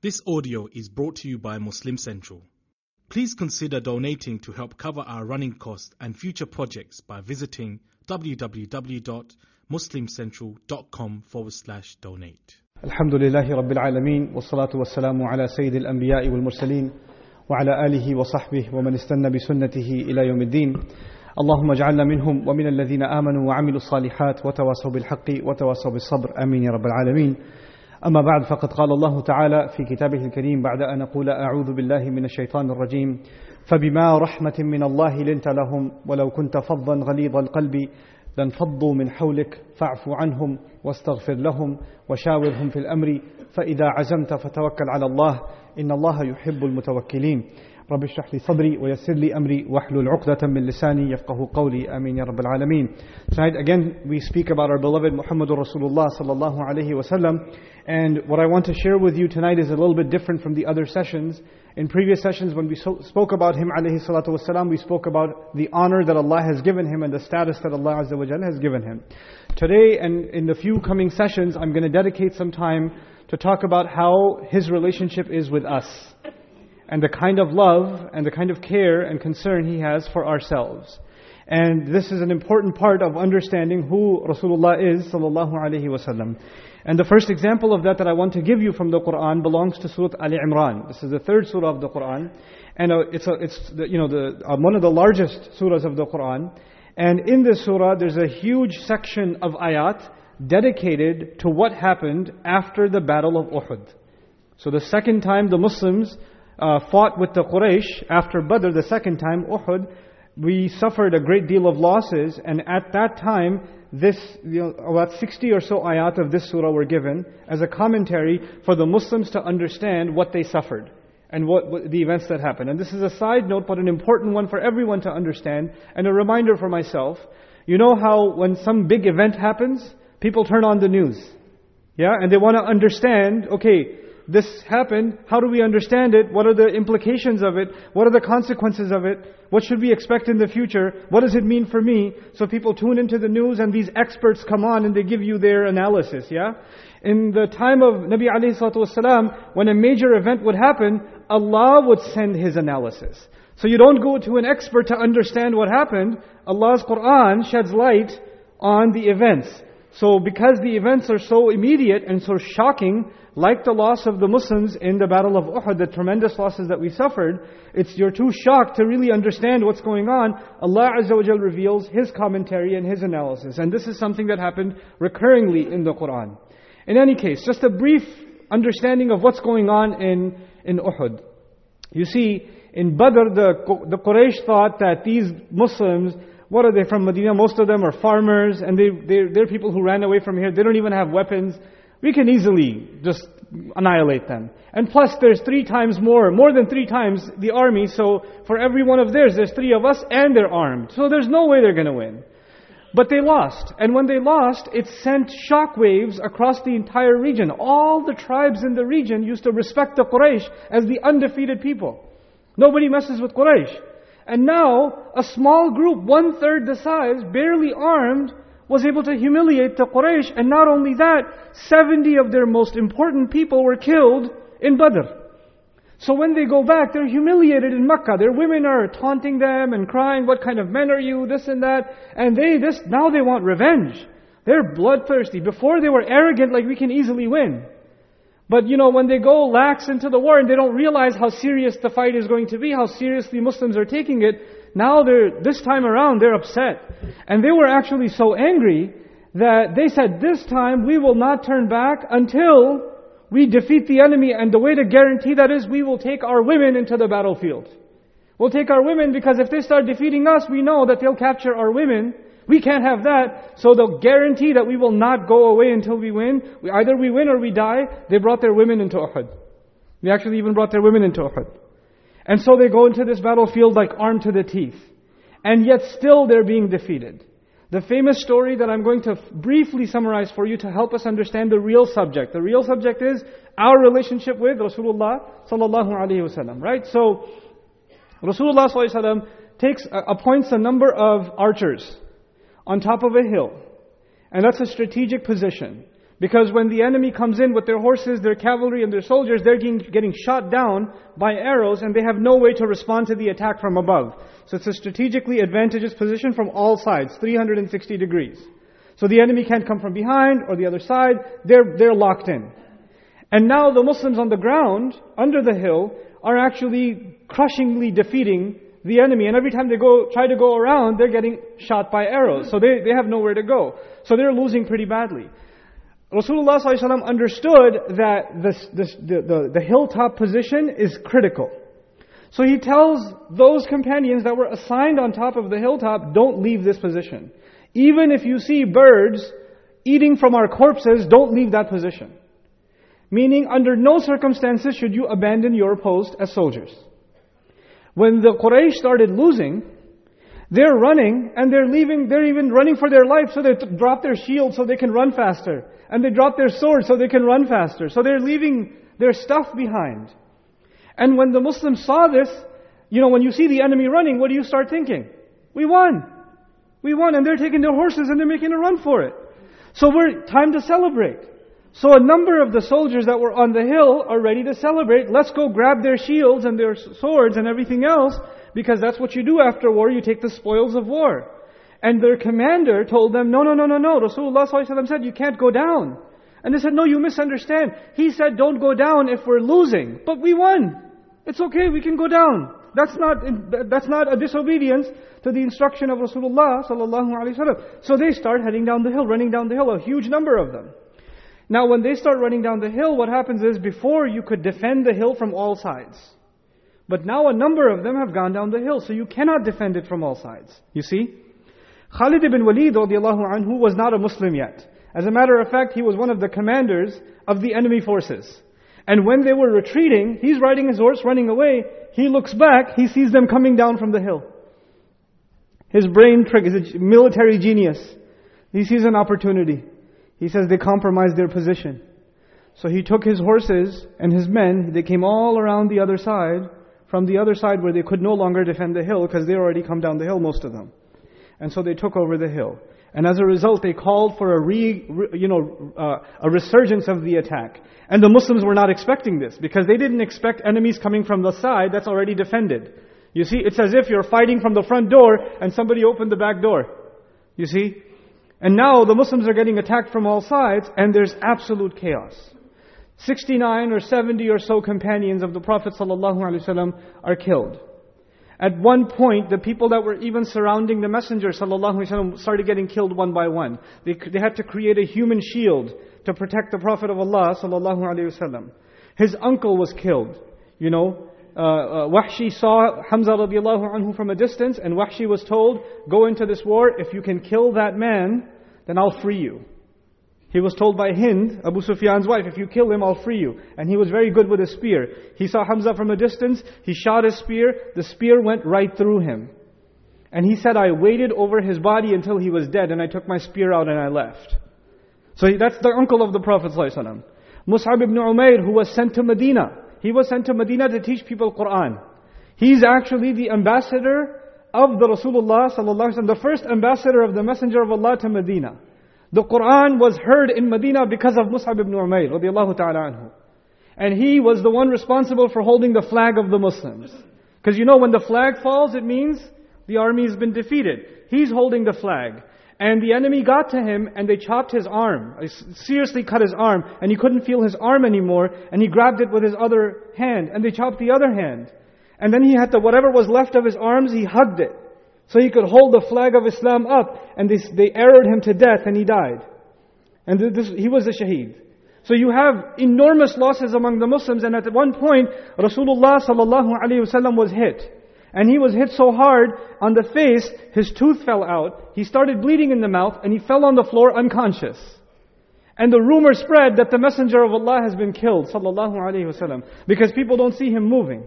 This audio is brought to you by Muslim Central. Please consider donating to help cover our running costs and future projects by visiting www.muslimcentral.com forward slash donate. الحمد لله رب العالمين والصلاة والسلام على سيد الأنبياء والمرسلين وعلى آله وصحبه ومن استنى بسنته إلى يوم الدين اللهم اجعلنا منهم ومن الذين آمنوا وعملوا الصالحات وتواصوا بالحق وتواصوا بالصبر آمين يا رب العالمين أما بعد فقد قال الله تعالى في كتابه الكريم بعد أن أقول أعوذ بالله من الشيطان الرجيم. فبما رحمة من الله لنت لهم ولو كنت فظا غليظ القلب لانفضوا من حولك فاعف عنهم واستغفر لهم وشاورهم في الأمر. فإذا عزمت فتوكل على الله إن الله يحب المتوكلين. رب اشرح لي صدري ويسر لي أمري واحلل عقدة من لساني يفقه قولي آمين يا رب العالمين Tonight again we speak about our beloved Muhammad Rasulullah sallallahu alayhi wasallam and what I want to share with you tonight is a little bit different from the other sessions In previous sessions when we so, spoke about him alayhi salatu wasalam we spoke about the honor that Allah has given him and the status that Allah azza wa has given him Today and in the few coming sessions I'm going to dedicate some time to talk about how his relationship is with us and the kind of love and the kind of care and concern he has for ourselves. And this is an important part of understanding who Rasulullah is sallallahu alaihi wasallam. And the first example of that that I want to give you from the Quran belongs to Surah Ali Imran. This is the third surah of the Quran, and uh, it's a, it's the, you know the uh, one of the largest surahs of the Quran. And in this surah, there's a huge section of ayat dedicated to what happened after the battle of Uhud. So the second time the Muslims uh, fought with the Quraysh after Badr, the second time, Uhud, we suffered a great deal of losses, and at that time, this, you know, about 60 or so ayat of this surah were given as a commentary for the Muslims to understand what they suffered and what, what, the events that happened. And this is a side note, but an important one for everyone to understand, and a reminder for myself. You know how when some big event happens, people turn on the news. Yeah? And they want to understand, okay, this happened, how do we understand it? What are the implications of it? What are the consequences of it? What should we expect in the future? What does it mean for me? So people tune into the news and these experts come on and they give you their analysis, yeah? In the time of Nabi alayhi salatu wasalam, when a major event would happen, Allah would send His analysis. So you don't go to an expert to understand what happened. Allah's Quran sheds light on the events. So because the events are so immediate and so shocking, like the loss of the Muslims in the Battle of Uhud, the tremendous losses that we suffered, it's you're too shocked to really understand what's going on. Allah Azza wa reveals His commentary and His analysis. And this is something that happened recurringly in the Quran. In any case, just a brief understanding of what's going on in, in Uhud. You see, in Badr, the, the Quraysh thought that these Muslims, what are they from Medina? Most of them are farmers, and they, they're, they're people who ran away from here. They don't even have weapons we can easily just annihilate them. And plus there's three times more, more than three times the army, so for every one of theirs, there's three of us and they're armed. So there's no way they're gonna win. But they lost. And when they lost, it sent shockwaves across the entire region. All the tribes in the region used to respect the Quraysh as the undefeated people. Nobody messes with Quraysh. And now, a small group, one third the size, barely armed, was able to humiliate the Quraysh, and not only that, 70 of their most important people were killed in Badr. So when they go back, they're humiliated in Makkah. Their women are taunting them and crying, what kind of men are you, this and that. And they, this, now they want revenge. They're bloodthirsty. Before they were arrogant like we can easily win. But you know, when they go lax into the war and they don't realize how serious the fight is going to be, how seriously Muslims are taking it, now they're, this time around, they're upset. And they were actually so angry that they said, this time we will not turn back until we defeat the enemy. And the way to guarantee that is we will take our women into the battlefield. We'll take our women because if they start defeating us, we know that they'll capture our women. We can't have that. So they'll guarantee that we will not go away until we win. We, either we win or we die. They brought their women into Uhud. They actually even brought their women into Uhud. And so they go into this battlefield like armed to the teeth. And yet still they're being defeated. The famous story that I'm going to briefly summarize for you to help us understand the real subject. The real subject is our relationship with Rasulullah sallallahu alaihi wasallam, right? So Rasulullah sallallahu alaihi wasallam takes appoints a number of archers on top of a hill. And that's a strategic position. Because when the enemy comes in with their horses, their cavalry, and their soldiers, they're getting, getting shot down by arrows and they have no way to respond to the attack from above. So it's a strategically advantageous position from all sides, 360 degrees. So the enemy can't come from behind or the other side, they're, they're locked in. And now the Muslims on the ground, under the hill, are actually crushingly defeating the enemy. And every time they go, try to go around, they're getting shot by arrows. So they, they have nowhere to go. So they're losing pretty badly. Rasulullah ﷺ understood that this, this, the, the, the hilltop position is critical. So he tells those companions that were assigned on top of the hilltop, don't leave this position. Even if you see birds eating from our corpses, don't leave that position. Meaning, under no circumstances should you abandon your post as soldiers. When the Quraysh started losing, they're running and they're leaving, they're even running for their life, so they drop their shield so they can run faster. And they drop their sword so they can run faster. So they're leaving their stuff behind. And when the Muslims saw this, you know, when you see the enemy running, what do you start thinking? We won. We won, and they're taking their horses and they're making a run for it. So we're time to celebrate. So a number of the soldiers that were on the hill are ready to celebrate. Let's go grab their shields and their swords and everything else because that's what you do after war, you take the spoils of war. And their commander told them, no, no, no, no, no. Rasulullah said, you can't go down. And they said, no, you misunderstand. He said, don't go down if we're losing. But we won. It's okay, we can go down. That's not, that's not a disobedience to the instruction of Rasulullah. So they start heading down the hill, running down the hill, a huge number of them. Now when they start running down the hill, what happens is before you could defend the hill from all sides. But now a number of them have gone down the hill, so you cannot defend it from all sides. You see? Khalid ibn Walid anhu was not a Muslim yet. As a matter of fact, he was one of the commanders of the enemy forces. And when they were retreating, he's riding his horse, running away. He looks back, he sees them coming down from the hill. His brain trick is a military genius. He sees an opportunity. He says they compromised their position. So he took his horses and his men, they came all around the other side, from the other side where they could no longer defend the hill because they already come down the hill, most of them. And so they took over the hill. And as a result, they called for a re, you know, uh, a resurgence of the attack. And the Muslims were not expecting this because they didn't expect enemies coming from the side that's already defended. You see, it's as if you're fighting from the front door and somebody opened the back door. You see? And now the Muslims are getting attacked from all sides and there's absolute chaos. 69 or 70 or so companions of the Prophet ﷺ are killed. At one point, the people that were even surrounding the Messenger ﷺ started getting killed one by one. They, they had to create a human shield to protect the Prophet of Allah ﷺ. His uncle was killed. You know, uh, uh, Wahshi saw Hamza radiallahu anhu from a distance, and Wahshi was told, go into this war, if you can kill that man, then I'll free you. He was told by Hind, Abu Sufyan's wife, if you kill him, I'll free you. And he was very good with a spear. He saw Hamza from a distance, he shot his spear, the spear went right through him. And he said, I waited over his body until he was dead, and I took my spear out and I left. So that's the uncle of the Prophet ﷺ. Mus'ab ibn Umair, who was sent to Medina. He was sent to Medina to teach people Quran. He's actually the ambassador of the Rasulullah ﷺ, the first ambassador of the Messenger of Allah to Medina. The Quran was heard in Medina because of Mus'ab ibn Umayr radiallahu ta'ala anhu. And he was the one responsible for holding the flag of the Muslims. Because you know when the flag falls, it means the army has been defeated. He's holding the flag. And the enemy got to him and they chopped his arm. Seriously cut his arm and he couldn't feel his arm anymore and he grabbed it with his other hand and they chopped the other hand. And then he had to, whatever was left of his arms, he hugged it. So he could hold the flag of Islam up, and they, they arrowed him to death, and he died. And this, he was a shaheed. So you have enormous losses among the Muslims, and at one point, Rasulullah sallallahu alaihi wasallam was hit. And he was hit so hard on the face, his tooth fell out, he started bleeding in the mouth, and he fell on the floor unconscious. And the rumor spread that the Messenger of Allah has been killed, sallallahu alaihi wasallam, because people don't see him moving.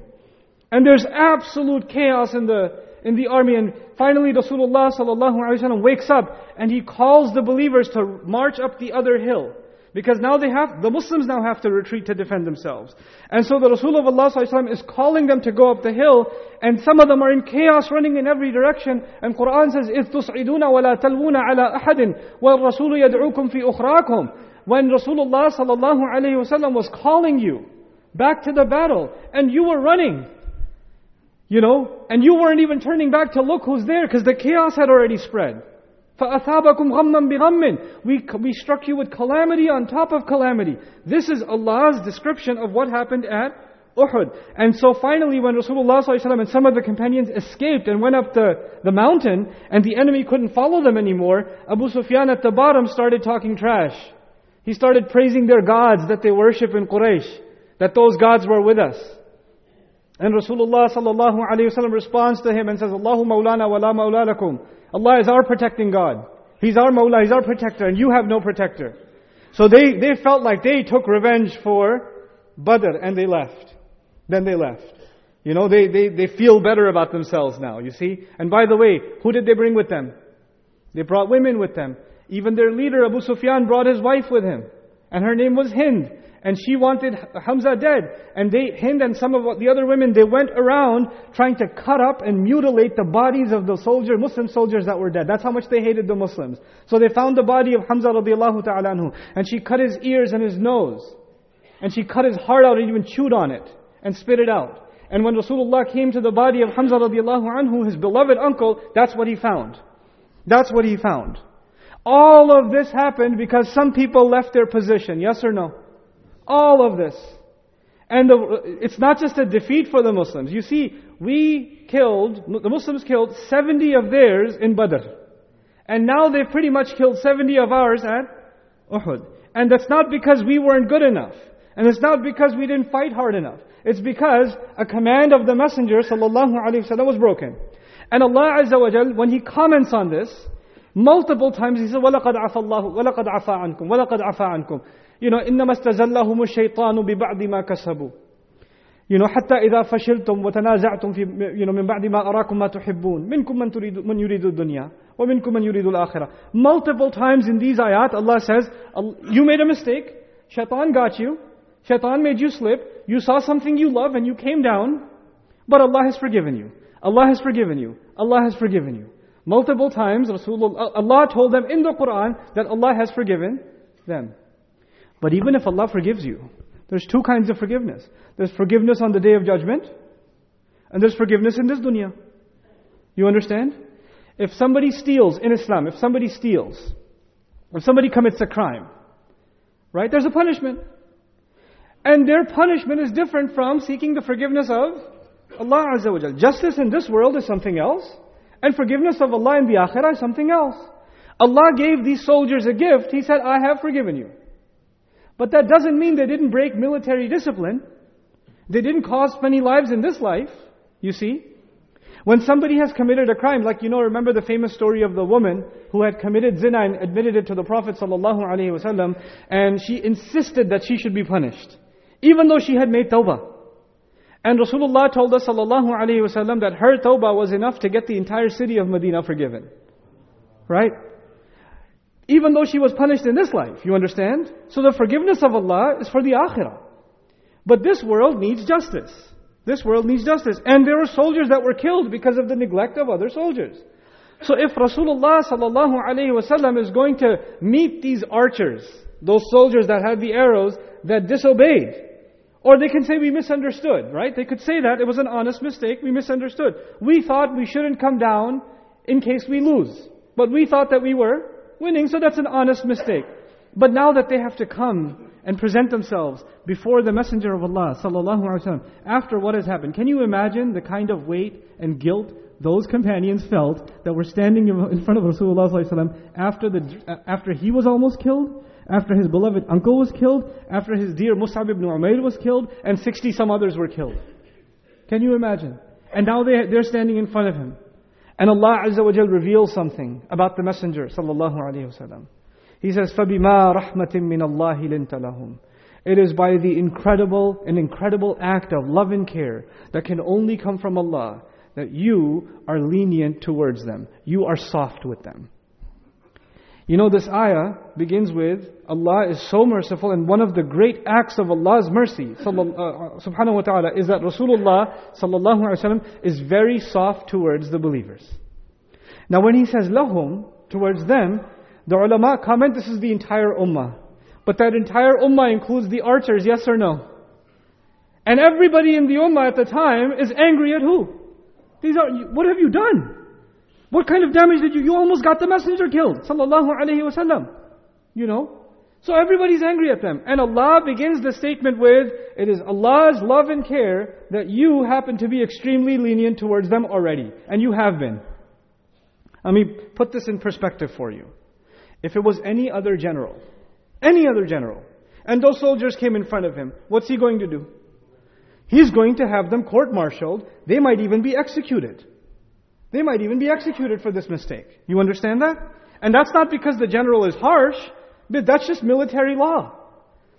And there's absolute chaos in the in the army. And finally, Rasulullah sallallahu alaihi wasallam wakes up and he calls the believers to march up the other hill. Because now they have, the Muslims now have to retreat to defend themselves. And so the Rasul of Allah ﷺ is calling them to go up the hill, and some of them are in chaos running in every direction. And Quran says, إِذْ تُصْعِدُونَ وَلَا تَلْوُونَ عَلَىٰ أَحَدٍ وَالرَّسُولُ يَدْعُوكُمْ فِي أُخْرَاكُمْ when Rasulullah sallallahu alaihi wasallam was calling you back to the battle and you were running. You know, and you weren't even turning back to look who's there because the chaos had already spread. فَأَثَابَكُمْ غَمًّا بِغَمٍّ we, we struck you with calamity on top of calamity. This is Allah's description of what happened at Uhud. And so finally when Rasulullah ﷺ and some of the companions escaped and went up the, the mountain and the enemy couldn't follow them anymore, Abu Sufyan at the bottom started talking trash. He started praising their gods that they worship in Quraysh, that those gods were with us. And Rasulullah sallallahu alayhi wasallam responds to him and says, Allahu maulana wa la maula. Allah is our protecting God. He's our Mawla, He's our protector, and you have no protector. So they, they felt like they took revenge for Badr and they left. Then they left. You know, they, they, they feel better about themselves now, you see? And by the way, who did they bring with them? They brought women with them. Even their leader, Abu Sufyan, brought his wife with him. And her name was Hind and she wanted Hamza dead. And they, Hind and some of the other women, they went around trying to cut up and mutilate the bodies of the soldier, Muslim soldiers that were dead. That's how much they hated the Muslims. So they found the body of Hamza radiallahu ta'ala anhu, and she cut his ears and his nose. And she cut his heart out and even chewed on it and spit it out. And when Rasulullah came to the body of Hamza radiallahu anhu, his beloved uncle, that's what he found. That's what he found. All of this happened because some people left their position, yes or no? All of this. And the, it's not just a defeat for the Muslims. You see, we killed, the Muslims killed 70 of theirs in Badr. And now they've pretty much killed 70 of ours at Uhud. And that's not because we weren't good enough. And it's not because we didn't fight hard enough. It's because a command of the Messenger sallallahu alaihi wasallam was broken. And Allah Azza wa Jal, when He comments on this, multiple times He says, وَلَقَدْ عَفَى اللَّهُ وَلَقَدْ عَفَى عَنْكُمْ وَلَقَدْ عَفَى عَنْكُمْ you know, إنما استزلهم الشيطان ببعض ما كسبوا. You know, حتى إذا فشلتم وتنازعتم في you know, من بعد ما أراكم ما تحبون منكم من تريد من يريد الدنيا ومنكم من يريد الآخرة. Multiple times in these ayat, Allah says, you made a mistake, shaitan got you, shaitan made you slip, you saw something you love and you came down, but Allah has forgiven you. Allah has forgiven you. Allah has forgiven you. Multiple times, Rasulullah, Allah told them in the Quran that Allah has forgiven them. But even if Allah forgives you, there's two kinds of forgiveness. There's forgiveness on the day of judgment, and there's forgiveness in this dunya. You understand? If somebody steals in Islam, if somebody steals, if somebody commits a crime, right, there's a punishment. And their punishment is different from seeking the forgiveness of Allah Azza wa Jal. Justice in this world is something else, and forgiveness of Allah in the akhirah is something else. Allah gave these soldiers a gift. He said, I have forgiven you. But that doesn't mean they didn't break military discipline. They didn't cause many lives in this life, you see. When somebody has committed a crime, like you know, remember the famous story of the woman who had committed zina and admitted it to the Prophet ﷺ, and she insisted that she should be punished, even though she had made tawbah. And Rasulullah told us ﷺ that her tawbah was enough to get the entire city of Medina forgiven. Right? Even though she was punished in this life, you understand? So the forgiveness of Allah is for the akhirah. But this world needs justice. This world needs justice. And there were soldiers that were killed because of the neglect of other soldiers. So if Rasulullah sallallahu alaihi wasallam is going to meet these archers, those soldiers that had the arrows that disobeyed, or they can say we misunderstood, right? They could say that it was an honest mistake, we misunderstood. We thought we shouldn't come down in case we lose. But we thought that we were winning, so that's an honest mistake. But now that they have to come and present themselves before the Messenger of Allah sallallahu alaihi wasallam, after what has happened, can you imagine the kind of weight and guilt those companions felt that were standing in front of Rasulullah sallallahu alaihi wasallam after the after he was almost killed, after his beloved uncle was killed, after his dear Mus'ab ibn Umayr was killed, and 60 some others were killed. Can you imagine? And now they, they're standing in front of him. And Allah Azza wa Jal reveals something about the Messenger sallallahu alaihi wasallam. He says, فَبِمَا رَحْمَةٍ مِّنَ اللَّهِ لِنْتَ لَهُمْ It is by the incredible, an incredible act of love and care that can only come from Allah that you are lenient towards them. You are soft with them. You know, this ayah begins with Allah is so merciful, and one of the great acts of Allah's mercy, uh, subhanahu wa ta'ala, is that Rasulullah sallallahu alaihi wasallam is very soft towards the believers. Now, when he says lahum, towards them, the ulama comment this is the entire ummah. But that entire ummah includes the archers, yes or no? And everybody in the ummah at the time is angry at who? These are, what have you done? What kind of damage did you, you almost got the messenger killed, sallallahu alayhi wasallam. You know? So everybody's angry at them. And Allah begins the statement with, it is Allah's love and care that you happen to be extremely lenient towards them already. And you have been. Let me put this in perspective for you. If it was any other general, any other general, and those soldiers came in front of him, what's he going to do? He's going to have them court-martialed. They might even be executed. They might even be executed for this mistake. You understand that? And that's not because the general is harsh, but that's just military law.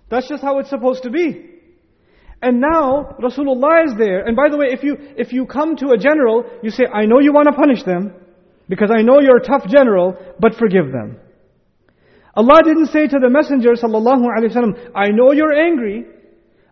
That's just how it's supposed to be. And now Rasulullah is there. And by the way, if you if you come to a general, you say, I know you want to punish them, because I know you're a tough general, but forgive them. Allah didn't say to the Messenger sallallahu alaihi wasallam, I know you're angry,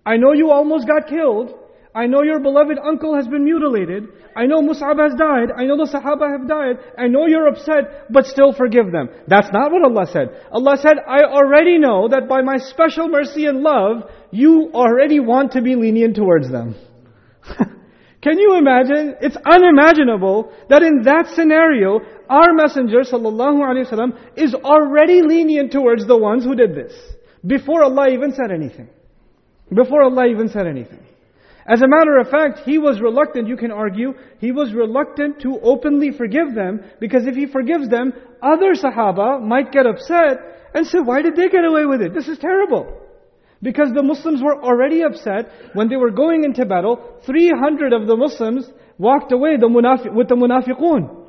I know you almost got killed, I know your beloved uncle has been mutilated. I know Mus'ab has died. I know the Sahaba have died. I know you're upset, but still forgive them. That's not what Allah said. Allah said, I already know that by my special mercy and love, you already want to be lenient towards them. Can you imagine? It's unimaginable that in that scenario, our Messenger wasallam is already lenient towards the ones who did this. Before Allah even said anything. Before Allah even said anything. As a matter of fact, he was reluctant, you can argue, he was reluctant to openly forgive them because if he forgives them, other Sahaba might get upset and say, why did they get away with it? This is terrible. Because the Muslims were already upset when they were going into battle. 300 of the Muslims walked away with the munafiqun.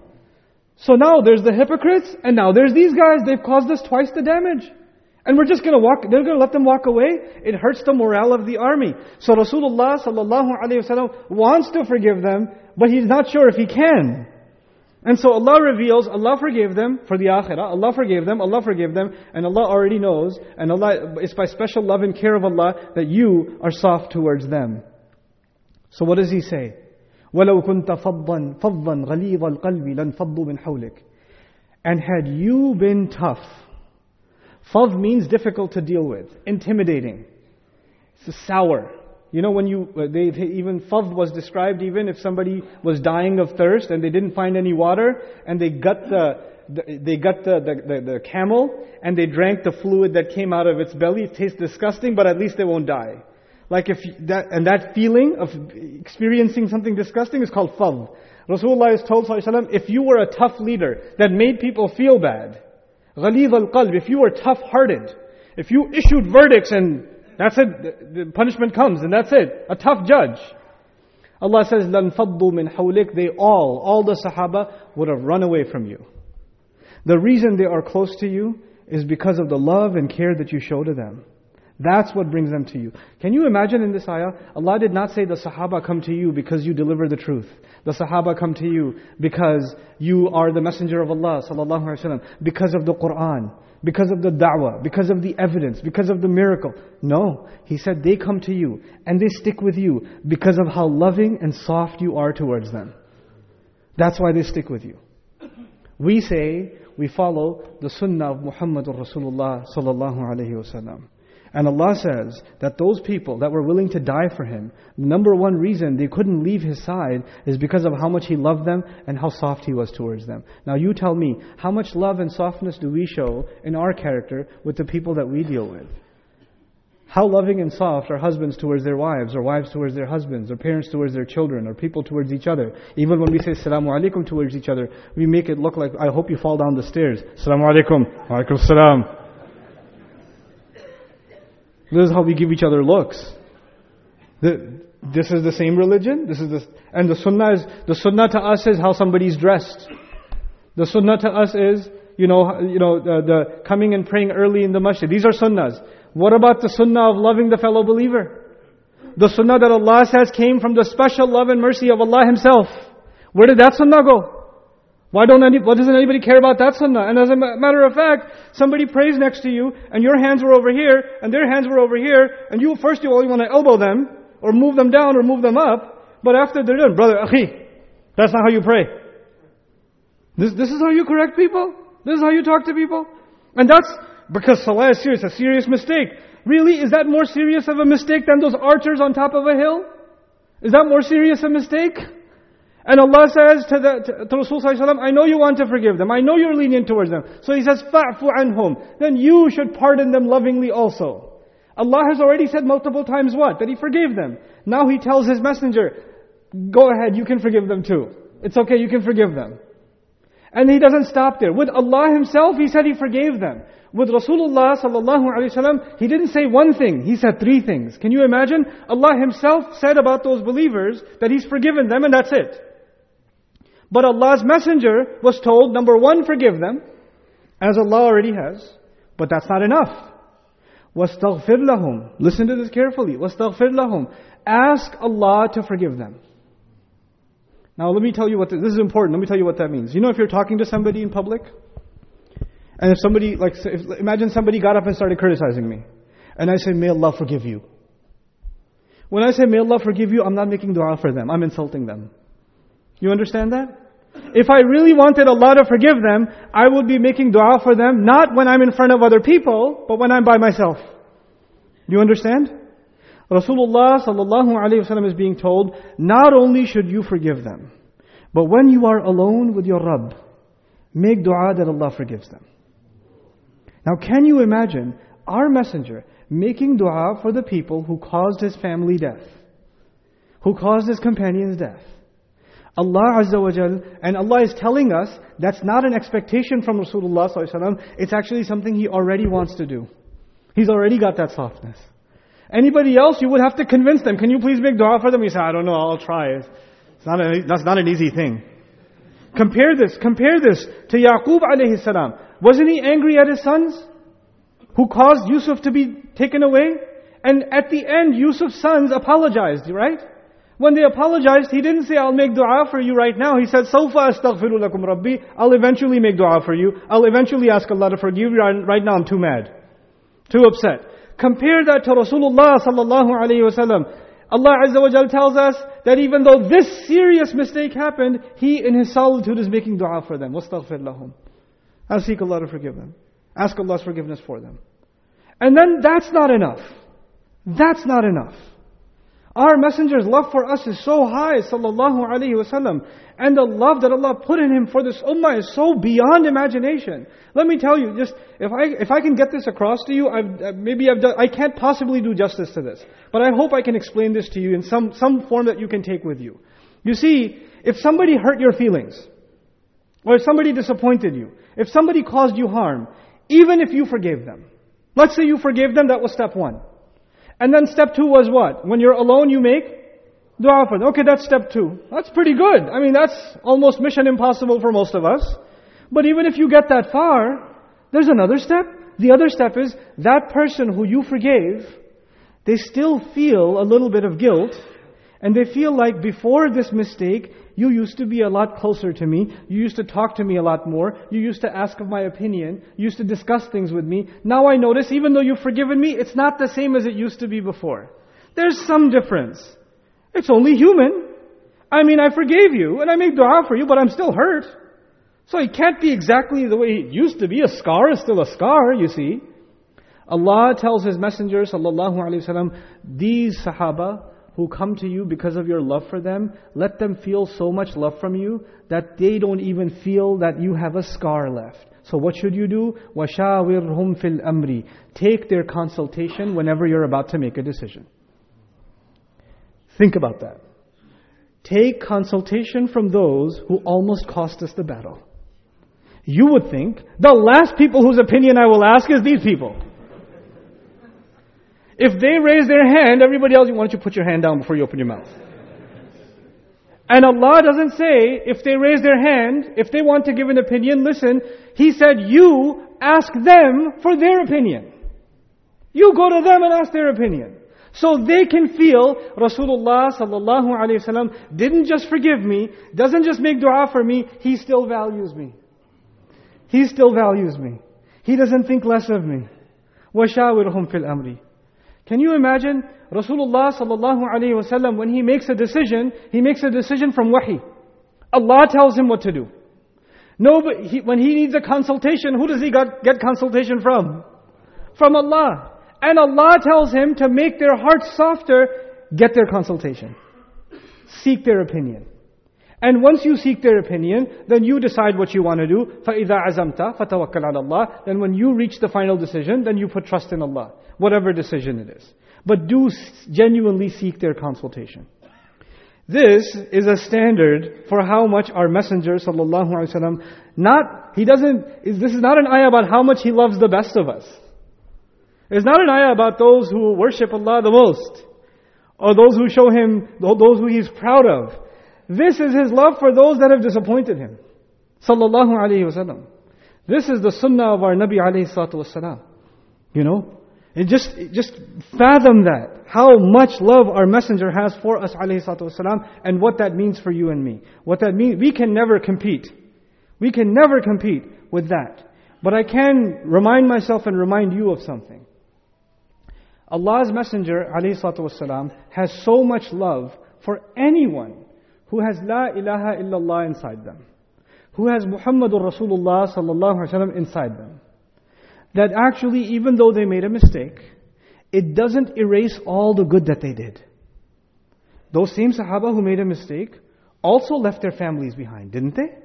So now there's the hypocrites and now there's these guys. They've caused us twice the damage. And we're just going to walk, they're going to let them walk away? It hurts the morale of the army. So Rasulullah sallallahu alayhi wasallam wants to forgive them, but he's not sure if he can. And so Allah reveals, Allah forgave them for the akhirah, Allah forgave them, Allah forgave them, and Allah already knows, and Allah, it's by special love and care of Allah that you are soft towards them. So what does He say? وَلَوْ كُنْتَ فَضًّا فَضًّا غَلِيظَ الْقَلْبِ لَنْفَضُّوا مِنْ حَوْلِكَ And had you been tough, Fav means difficult to deal with, intimidating. It's sour. You know, when you, uh, they, even fav was described even if somebody was dying of thirst and they didn't find any water and they got the, the they got the, the, the, the camel and they drank the fluid that came out of its belly. It tastes disgusting, but at least they won't die. Like if that, and that feeling of experiencing something disgusting is called fav. Rasulullah has told if you were a tough leader that made people feel bad, غليظ القلب, if you were tough-hearted, if you issued verdicts and that's it, the punishment comes and that's it, a tough judge. Allah says, لَنْفَضُّوا مِنْ حَوْلِكَ They all, all the Sahaba would have run away from you. The reason they are close to you is because of the love and care that you show to them. That's what brings them to you. Can you imagine in this ayah, Allah did not say the Sahaba come to you because you deliver the truth. The Sahaba come to you because you are the messenger of Allah sallallahu alaihi wasallam, because of the Quran, because of the da'wah, because of the evidence, because of the miracle. No, He said they come to you and they stick with you because of how loving and soft you are towards them. That's why they stick with you. We say we follow the sunnah of Muhammadur Rasulullah sallallahu alaihi wasallam. And Allah says that those people that were willing to die for Him, the number one reason they couldn't leave His side is because of how much He loved them and how soft He was towards them. Now you tell me, how much love and softness do we show in our character with the people that we deal with? How loving and soft are husbands towards their wives, or wives towards their husbands, or parents towards their children, or people towards each other. Even when we say Assalamu alaikum towards each other, we make it look like, I hope you fall down the stairs. Assalamu alaikum. Alaikum salam. This is how we give each other looks. The, this is the same religion. This is the, and the sunnah is the sunnah to us is how somebody's dressed. The sunnah to us is you know you know the, the coming and praying early in the masjid. These are sunnahs. What about the sunnah of loving the fellow believer? The sunnah that Allah says came from the special love and mercy of Allah Himself. Where did that sunnah go? Why don't any, why doesn't anybody care about that sunnah? And as a matter of fact, somebody prays next to you, and your hands were over here, and their hands were over here, and you first you only want to elbow them, or move them down, or move them up, but after they're done, brother, akhi, that's not how you pray. This, this is how you correct people? This is how you talk to people? And that's, Because salah is serious, a serious mistake. Really? Is that more serious of a mistake than those archers on top of a hill? Is that more serious a mistake? And Allah says to, the, to, to Rasulullah I know you want to forgive them. I know you're lenient towards them. So He says, فَعْفُ عَنْهُمْ Then you should pardon them lovingly also. Allah has already said multiple times what? That He forgave them. Now He tells His messenger, go ahead, you can forgive them too. It's okay, you can forgive them. And He doesn't stop there. With Allah Himself, He said He forgave them. With Rasulullah sallallahu alaihi wasallam, He didn't say one thing, He said three things. Can you imagine? Allah Himself said about those believers that He's forgiven them and that's it. But Allah's messenger was told, number one, forgive them, as Allah already has. But that's not enough. وَاسْتَغْفِرْ لَهُمْ Listen to this carefully. وَاسْتَغْفِرْ لَهُمْ Ask Allah to forgive them. Now let me tell you what, this, this is important, let me tell you what that means. You know if you're talking to somebody in public, and if somebody, like, if, imagine somebody got up and started criticizing me, and I say, may Allah forgive you. When I say, may Allah forgive you, I'm not making dua for them, I'm insulting them. You understand that? If I really wanted Allah to forgive them, I would be making dua for them, not when I'm in front of other people, but when I'm by myself. You understand? Rasulullah sallallahu wasallam is being told, not only should you forgive them, but when you are alone with your Rabb, make dua that Allah forgives them. Now can you imagine our messenger making dua for the people who caused his family death, who caused his companion's death? Allah Azza wa Jal, and Allah is telling us that's not an expectation from Rasulullah Sallallahu it's actually something He already wants to do. He's already got that softness. Anybody else, you would have to convince them. Can you please make dua for them? You say, I don't know, I'll try. It's not a, that's not an easy thing. Compare this, compare this to Yaqub alayhi salam. Wasn't he angry at his sons? Who caused Yusuf to be taken away? And at the end, Yusuf's sons apologized, right? When they apologized, he didn't say, I'll make dua for you right now. He said, Sawfa astaghfiru lakum rabbi. I'll eventually make dua for you. I'll eventually ask Allah to forgive you. Right now I'm too mad. Too upset. Compare that to Rasulullah sallallahu alayhi wasallam. Allah Azza wa Jal tells us that even though this serious mistake happened, he in his solitude is making dua for them. Wastaghfir lahum. I seek Allah to forgive them. Ask Allah's forgiveness for them. And then that's not enough. That's not enough. Our messenger's love for us is so high, sallallahu alaihi wasallam. And the love that Allah put in him for this ummah is so beyond imagination. Let me tell you, just if I if I can get this across to you, I've, uh, maybe I've done, I can't possibly do justice to this, but I hope I can explain this to you in some some form that you can take with you. You see, if somebody hurt your feelings, or if somebody disappointed you, if somebody caused you harm, even if you forgave them, let's say you forgave them, that was step one. And then step two was what? When you're alone, you make dua for them. Okay, that's step two. That's pretty good. I mean, that's almost mission impossible for most of us. But even if you get that far, there's another step. The other step is that person who you forgave, they still feel a little bit of guilt. And they feel like before this mistake, you used to be a lot closer to me. You used to talk to me a lot more. You used to ask of my opinion. You used to discuss things with me. Now I notice, even though you've forgiven me, it's not the same as it used to be before. There's some difference. It's only human. I mean, I forgave you, and I made dua for you, but I'm still hurt. So it can't be exactly the way it used to be. A scar is still a scar, you see. Allah tells His Messenger, sallallahu alaihi wasallam, these Sahaba, who come to you because of your love for them, let them feel so much love from you that they don't even feel that you have a scar left. So what should you do? وَشَاوِرْهُمْ فِي الْأَمْرِ Take their consultation whenever you're about to make a decision. Think about that. Take consultation from those who almost cost us the battle. You would think, the last people whose opinion I will ask is these people. If they raise their hand, everybody else, why don't you put your hand down before you open your mouth? And Allah doesn't say, if they raise their hand, if they want to give an opinion, listen. He said, you ask them for their opinion. You go to them and ask their opinion. So they can feel Rasulullah sallallahu alaihi wasallam didn't just forgive me, doesn't just make dua for me, he still values me. He still values me. He doesn't think less of me. وَشَاوِرْهُمْ فِي الْأَمْرِ can you imagine Rasulullah sallallahu alaihi wasallam when he makes a decision, he makes a decision from wahi. Allah tells him what to do. No, but he, when he needs a consultation, who does he got, get consultation from? from Allah. And Allah tells him to make their hearts softer, get their consultation. Seek their opinion. And once you seek their opinion, then you decide what you want to do. فَإِذَا عَزَمْتَ فَتَوَكَّلْ عَلَى اللَّهِ Then when you reach the final decision, then you put trust in Allah. Whatever decision it is. But do genuinely seek their consultation. This is a standard for how much our Messenger sallallahu alaihi wasallam not he doesn't this is not an ayah about how much he loves the best of us. It's not an ayah about those who worship Allah the most or those who show him those who he's proud of. this is his love for those that have disappointed him. Sallallahu alaihi wasallam. This is the sunnah of our Nabi alayhi salatu wasalam. You know? And just, just fathom that. How much love our messenger has for us alayhi salatu wasalam and what that means for you and me. What that means, we can never compete. We can never compete with that. But I can remind myself and remind you of something. Allah's messenger alayhi salatu wasalam has so much love for anyone who has La ilaha illallah inside them. Who has Muhammadur Rasulullah sallallahu alaihi wasallam inside them that actually, even though they made a mistake, it doesn't erase all the good that they did. Those same Sahaba who made a mistake also left their families behind, didn't they?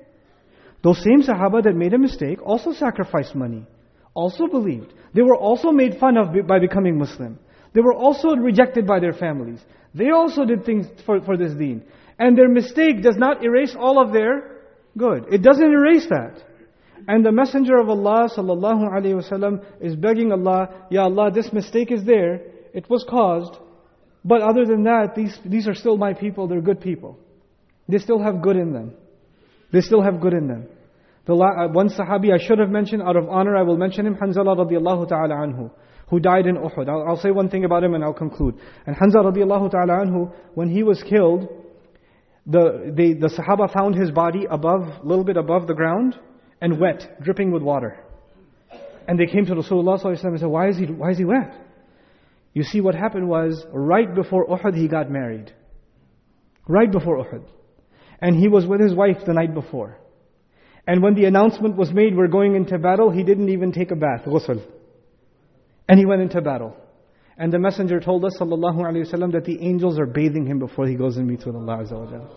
Those same Sahaba that made a mistake also sacrificed money, also believed. They were also made fun of by becoming Muslim. They were also rejected by their families. They also did things for, for this deen. And their mistake does not erase all of their good. It doesn't erase that. And the Messenger of Allah sallallahu alaihi wasallam is begging Allah, Ya Allah, this mistake is there. It was caused. But other than that, these, these are still my people. They're good people. They still have good in them. They still have good in them. The uh, one Sahabi I should have mentioned, out of honor, I will mention him, Hanzala radiallahu ta'ala anhu, who died in Uhud. I'll, I'll, say one thing about him and I'll conclude. And Hanzala radiallahu ta'ala anhu, when he was killed, the, the, the Sahaba found his body above, a little bit above the ground and wet, dripping with water. And they came to Rasulullah and said, why is, he, why is he wet? You see, what happened was, right before Uhud, he got married. Right before Uhud. And he was with his wife the night before. And when the announcement was made, we're going into battle, he didn't even take a bath, ghusl. And he went into battle. And the messenger told us, sallallahu alayhi wasallam, that the angels are bathing him before he goes and meets with Allah Azza wa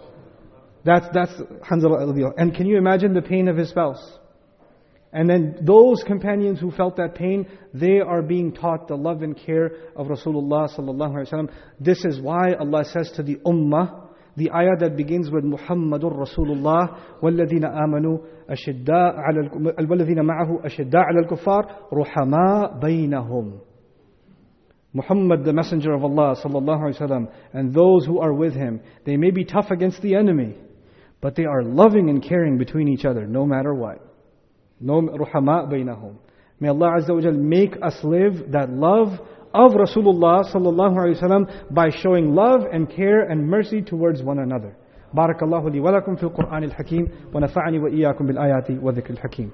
that's, that's Hanzala And can you imagine the pain of his spouse? And then those companions who felt that pain, they are being taught the love and care of Rasulullah sallallahu alaihi wasallam. This is why Allah says to the ummah, the ayah that begins with Muhammadur Rasulullah والذين آمنوا أشداء على والذين معه أشداء على الكفار رحماء بينهم. Muhammad, the messenger of Allah sallallahu alaihi wasallam, and those who are with him, they may be tough against the enemy. But they are loving and caring between each other, no matter what. No ruhama bainahum. May Allah Azza wa Jal make us live that love of Rasulullah sallallahu alaihi wasallam by showing love and care and mercy towards one another. بارك الله لي ولكم في القرآن الحكيم ونفعني وإياكم بالآيات والذكر الحكيم